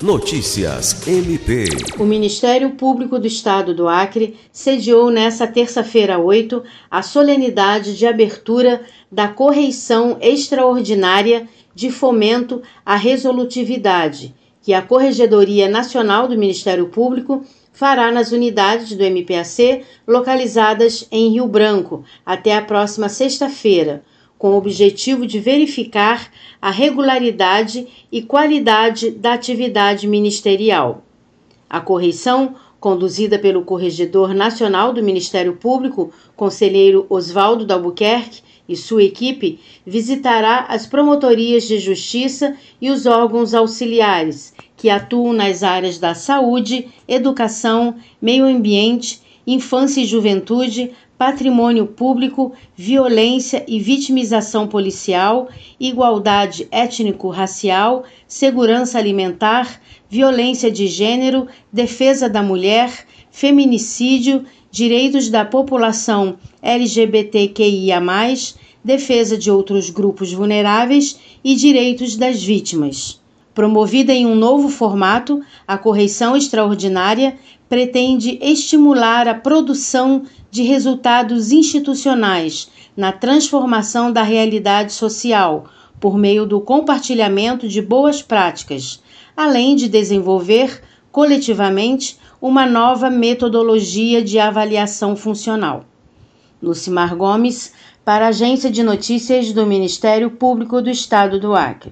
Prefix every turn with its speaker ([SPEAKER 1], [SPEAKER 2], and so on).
[SPEAKER 1] Notícias MP.
[SPEAKER 2] O Ministério Público do Estado do Acre sediou nesta terça-feira 8 a solenidade de abertura da correição extraordinária de fomento à resolutividade, que a Corregedoria Nacional do Ministério Público fará nas unidades do MPAC localizadas em Rio Branco até a próxima sexta-feira com o objetivo de verificar a regularidade e qualidade da atividade ministerial. A correição, conduzida pelo Corregedor Nacional do Ministério Público, conselheiro Oswaldo Dalbuquerque, e sua equipe visitará as promotorias de justiça e os órgãos auxiliares que atuam nas áreas da saúde, educação, meio ambiente, infância e juventude, patrimônio público, violência e vitimização policial, igualdade étnico-racial, segurança alimentar, violência de gênero, defesa da mulher, feminicídio, direitos da população LGBTQIA, defesa de outros grupos vulneráveis e direitos das vítimas. Promovida em um novo formato, a correição extraordinária pretende estimular a produção de resultados institucionais na transformação da realidade social por meio do compartilhamento de boas práticas, além de desenvolver coletivamente uma nova metodologia de avaliação funcional. Lucimar Gomes, para a Agência de Notícias do Ministério Público do Estado do Acre.